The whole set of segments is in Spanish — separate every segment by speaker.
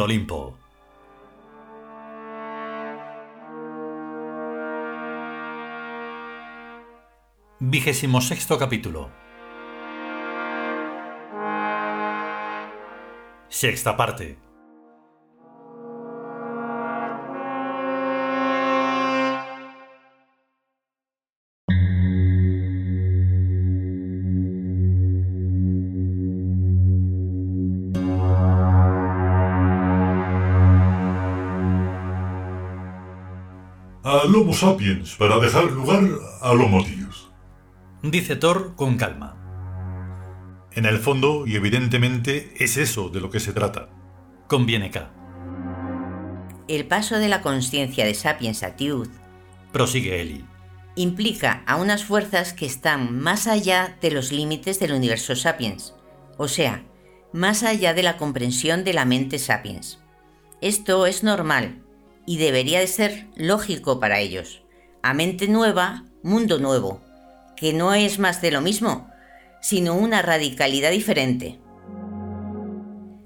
Speaker 1: Olimpo. Vigésimo sexto capítulo. Sexta parte.
Speaker 2: Al Homo sapiens para dejar lugar al Homo Deus.
Speaker 1: Dice Thor con calma. En el fondo, y evidentemente, es eso de lo que se trata. Conviene K.
Speaker 3: El paso de la conciencia de Sapiens a Tiud
Speaker 1: Prosigue Eli.
Speaker 3: implica a unas fuerzas que están más allá de los límites del universo Sapiens, o sea, más allá de la comprensión de la mente Sapiens. Esto es normal y debería de ser lógico para ellos. A mente nueva, mundo nuevo, que no es más de lo mismo, sino una radicalidad diferente.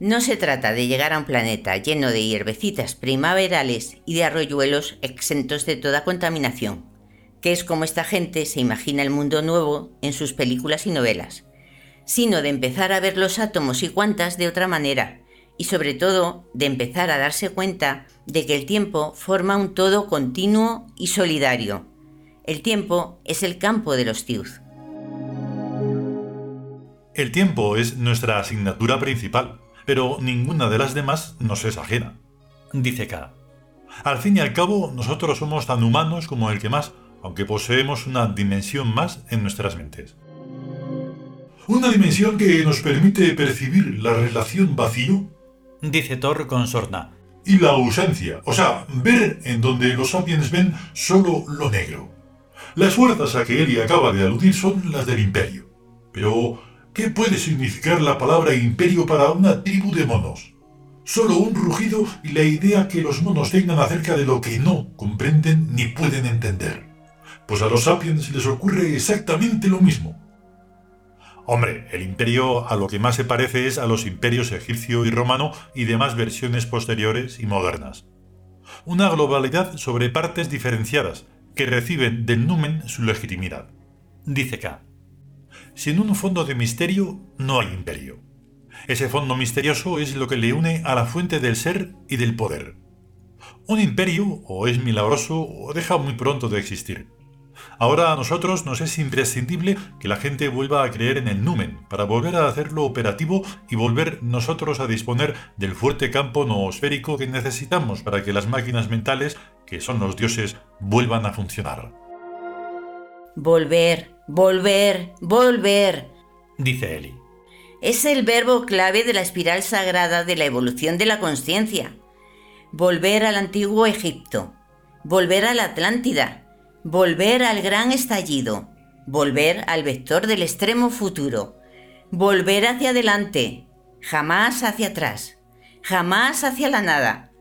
Speaker 3: No se trata de llegar a un planeta lleno de hierbecitas primaverales y de arroyuelos exentos de toda contaminación, que es como esta gente se imagina el mundo nuevo en sus películas y novelas, sino de empezar a ver los átomos y cuantas de otra manera, y sobre todo de empezar a darse cuenta de que el tiempo forma un todo continuo y solidario. El tiempo es el campo de los Tiud.
Speaker 2: El tiempo es nuestra asignatura principal, pero ninguna de las demás nos es ajena.
Speaker 1: Dice K.
Speaker 2: Al fin y al cabo, nosotros somos tan humanos como el que más, aunque poseemos una dimensión más en nuestras mentes. Una dimensión que nos permite percibir la relación vacío
Speaker 1: Dice Thor con sorna.
Speaker 2: y la ausencia, o sea, ver en donde los sapiens ven solo lo negro. Las fuerzas a que Eli acaba de aludir son las del imperio. Pero, ¿qué puede significar la palabra imperio para una tribu de monos? Solo un rugido y la idea que los monos tengan acerca de lo que no comprenden ni pueden entender. Pues a los sapiens les ocurre exactamente lo mismo. Hombre, el imperio a lo que más se parece es a los imperios egipcio y romano y demás versiones posteriores y modernas. Una globalidad sobre partes diferenciadas que reciben del numen su legitimidad.
Speaker 1: Dice K.
Speaker 2: Sin un fondo de misterio no hay imperio. Ese fondo misterioso es lo que le une a la fuente del ser y del poder. Un imperio o es milagroso o deja muy pronto de existir. Ahora a nosotros nos es imprescindible que la gente vuelva a creer en el numen para volver a hacerlo operativo y volver nosotros a disponer del fuerte campo noosférico que necesitamos para que las máquinas mentales, que son los dioses, vuelvan a funcionar.
Speaker 3: Volver, volver, volver.
Speaker 1: Dice Eli.
Speaker 3: Es el verbo clave de la espiral sagrada de la evolución de la conciencia. Volver al antiguo Egipto, volver a la Atlántida, volver al gran estallido, volver al vector del extremo futuro, volver hacia adelante, jamás hacia atrás, jamás hacia la nada,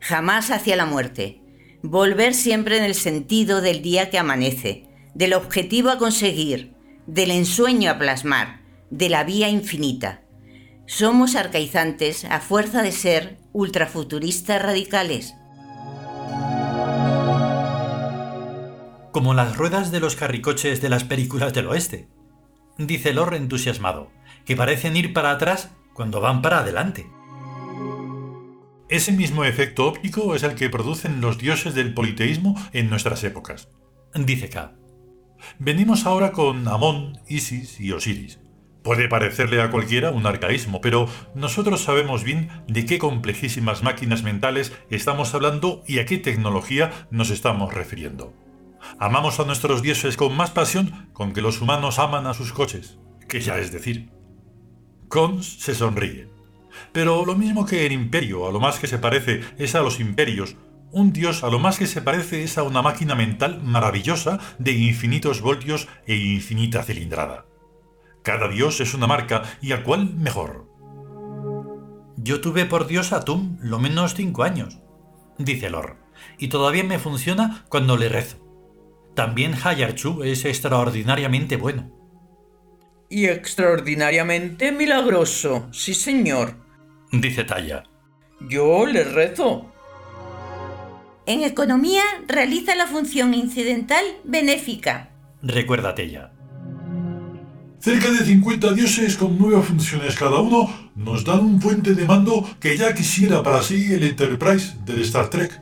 Speaker 3: jamás hacia la muerte, volver siempre en el sentido del día que amanece, del objetivo a conseguir, del ensueño a plasmar, de la vía infinita. Somos arcaizantes a fuerza de ser ultrafuturistas radicales.
Speaker 1: Como las ruedas de los carricoches de las películas del oeste. Dice Lor entusiasmado, que parecen ir para atrás cuando van para adelante.
Speaker 2: Ese mismo efecto óptico es el que producen los dioses del politeísmo en nuestras épocas.
Speaker 1: Dice K.
Speaker 2: Venimos ahora con Amón, Isis y Osiris. Puede parecerle a cualquiera un arcaísmo, pero nosotros sabemos bien de qué complejísimas máquinas mentales estamos hablando y a qué tecnología nos estamos refiriendo. Amamos a nuestros dioses con más pasión con que los humanos aman a sus coches, que ya es decir. Cons se sonríe. Pero lo mismo que el imperio a lo más que se parece es a los imperios, un dios a lo más que se parece es a una máquina mental maravillosa de infinitos voltios e infinita cilindrada. Cada dios es una marca y a cuál mejor.
Speaker 1: Yo tuve por Dios a Tum lo menos cinco años, dice Lor, y todavía me funciona cuando le rezo. También Hayarchu es extraordinariamente bueno.
Speaker 4: Y extraordinariamente milagroso, sí señor.
Speaker 1: Dice Taya.
Speaker 4: Yo le rezo.
Speaker 3: En economía realiza la función incidental benéfica.
Speaker 1: Recuérdate ya.
Speaker 2: Cerca de 50 dioses con nueve funciones cada uno nos dan un puente de mando que ya quisiera para sí el Enterprise del Star Trek.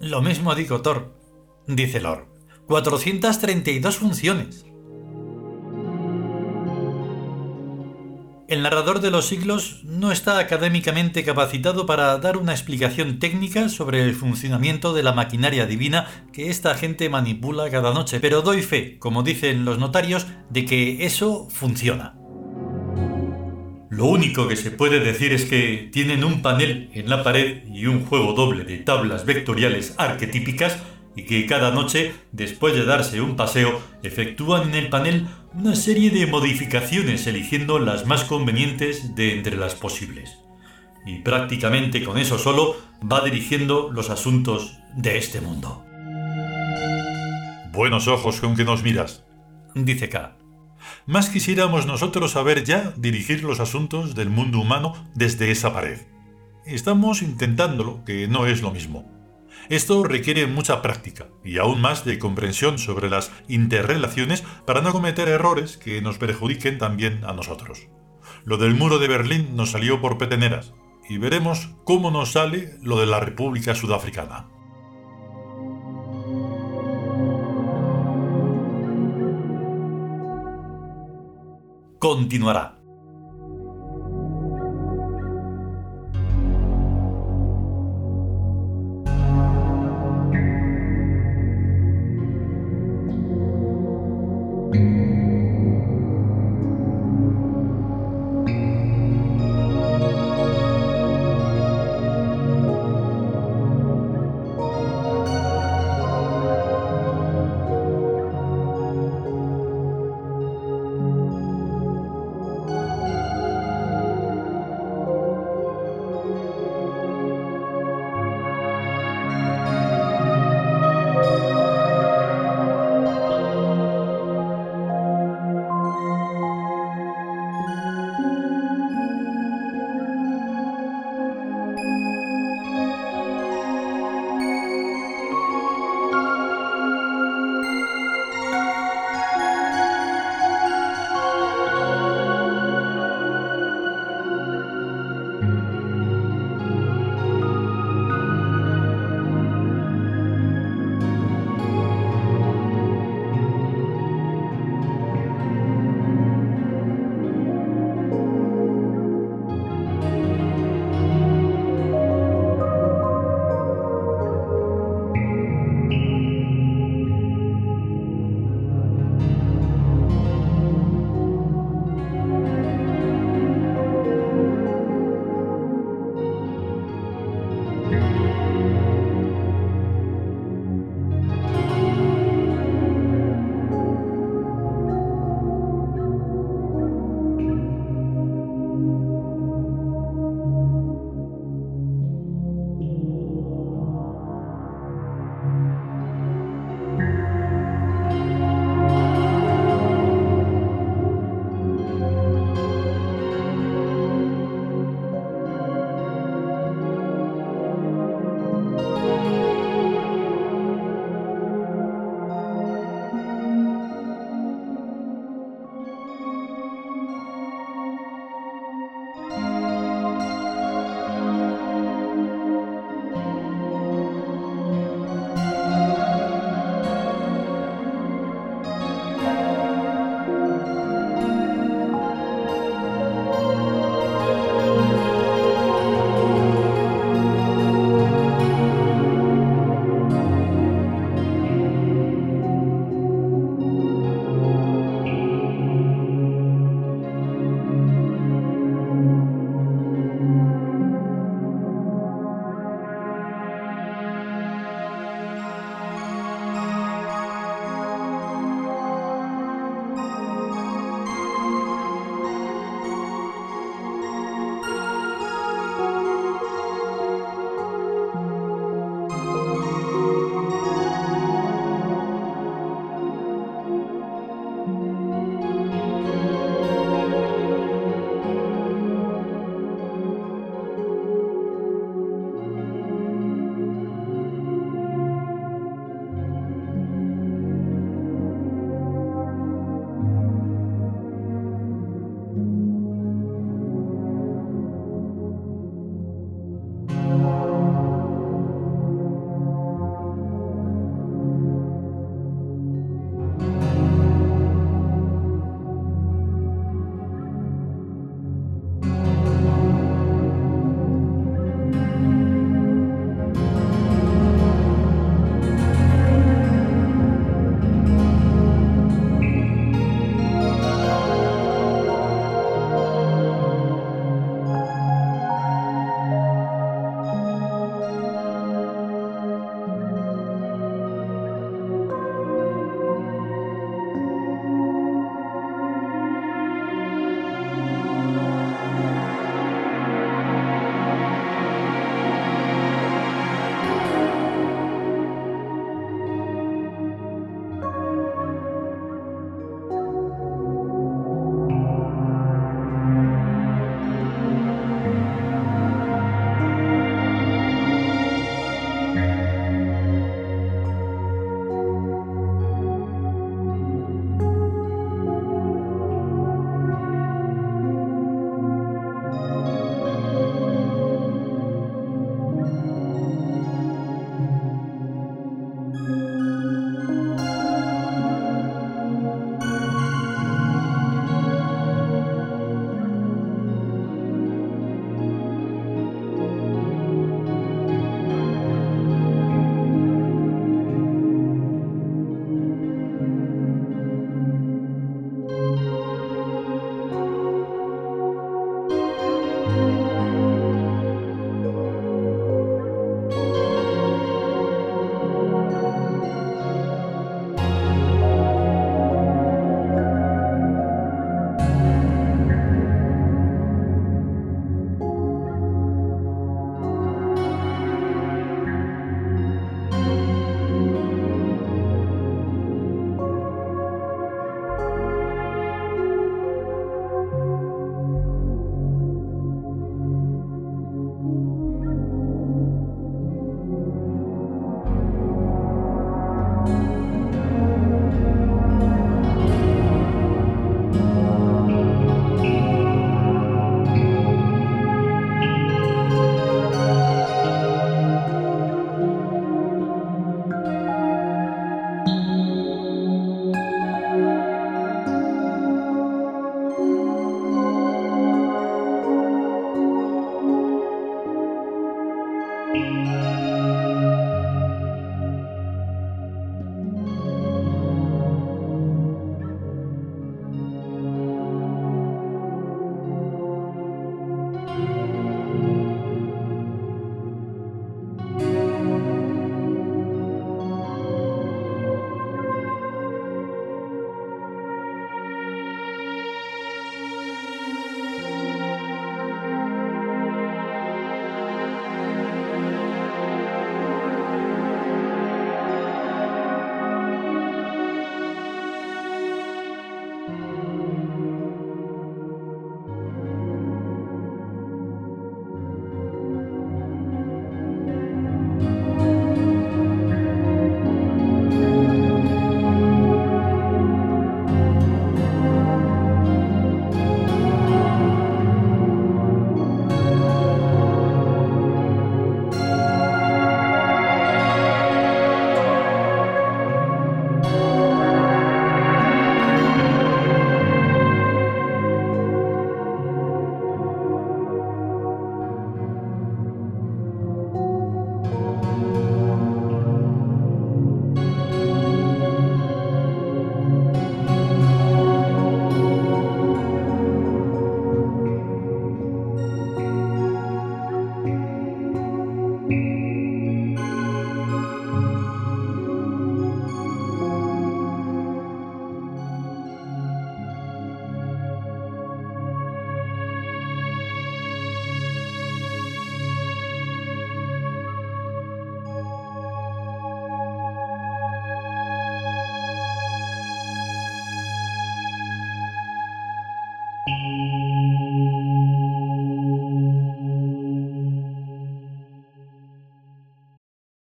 Speaker 1: Lo mismo digo Thor, dice Lord. 432 funciones. El narrador de los siglos no está académicamente capacitado para dar una explicación técnica sobre el funcionamiento de la maquinaria divina que esta gente manipula cada noche, pero doy fe, como dicen los notarios, de que eso funciona. Lo único que se puede decir es que tienen un panel en la pared y un juego doble de tablas vectoriales arquetípicas y que cada noche, después de darse un paseo, efectúan en el panel una serie de modificaciones eligiendo las más convenientes de entre las posibles. Y prácticamente con eso solo va dirigiendo los asuntos de este mundo.
Speaker 2: Buenos ojos con que nos miras,
Speaker 1: dice K.
Speaker 2: Más quisiéramos nosotros saber ya dirigir los asuntos del mundo humano desde esa pared. Estamos intentándolo, que no es lo mismo. Esto requiere mucha práctica y aún más de comprensión sobre las interrelaciones para no cometer errores que nos perjudiquen también a nosotros. Lo del muro de Berlín nos salió por peteneras y veremos cómo nos sale lo de la República Sudafricana.
Speaker 1: Continuará.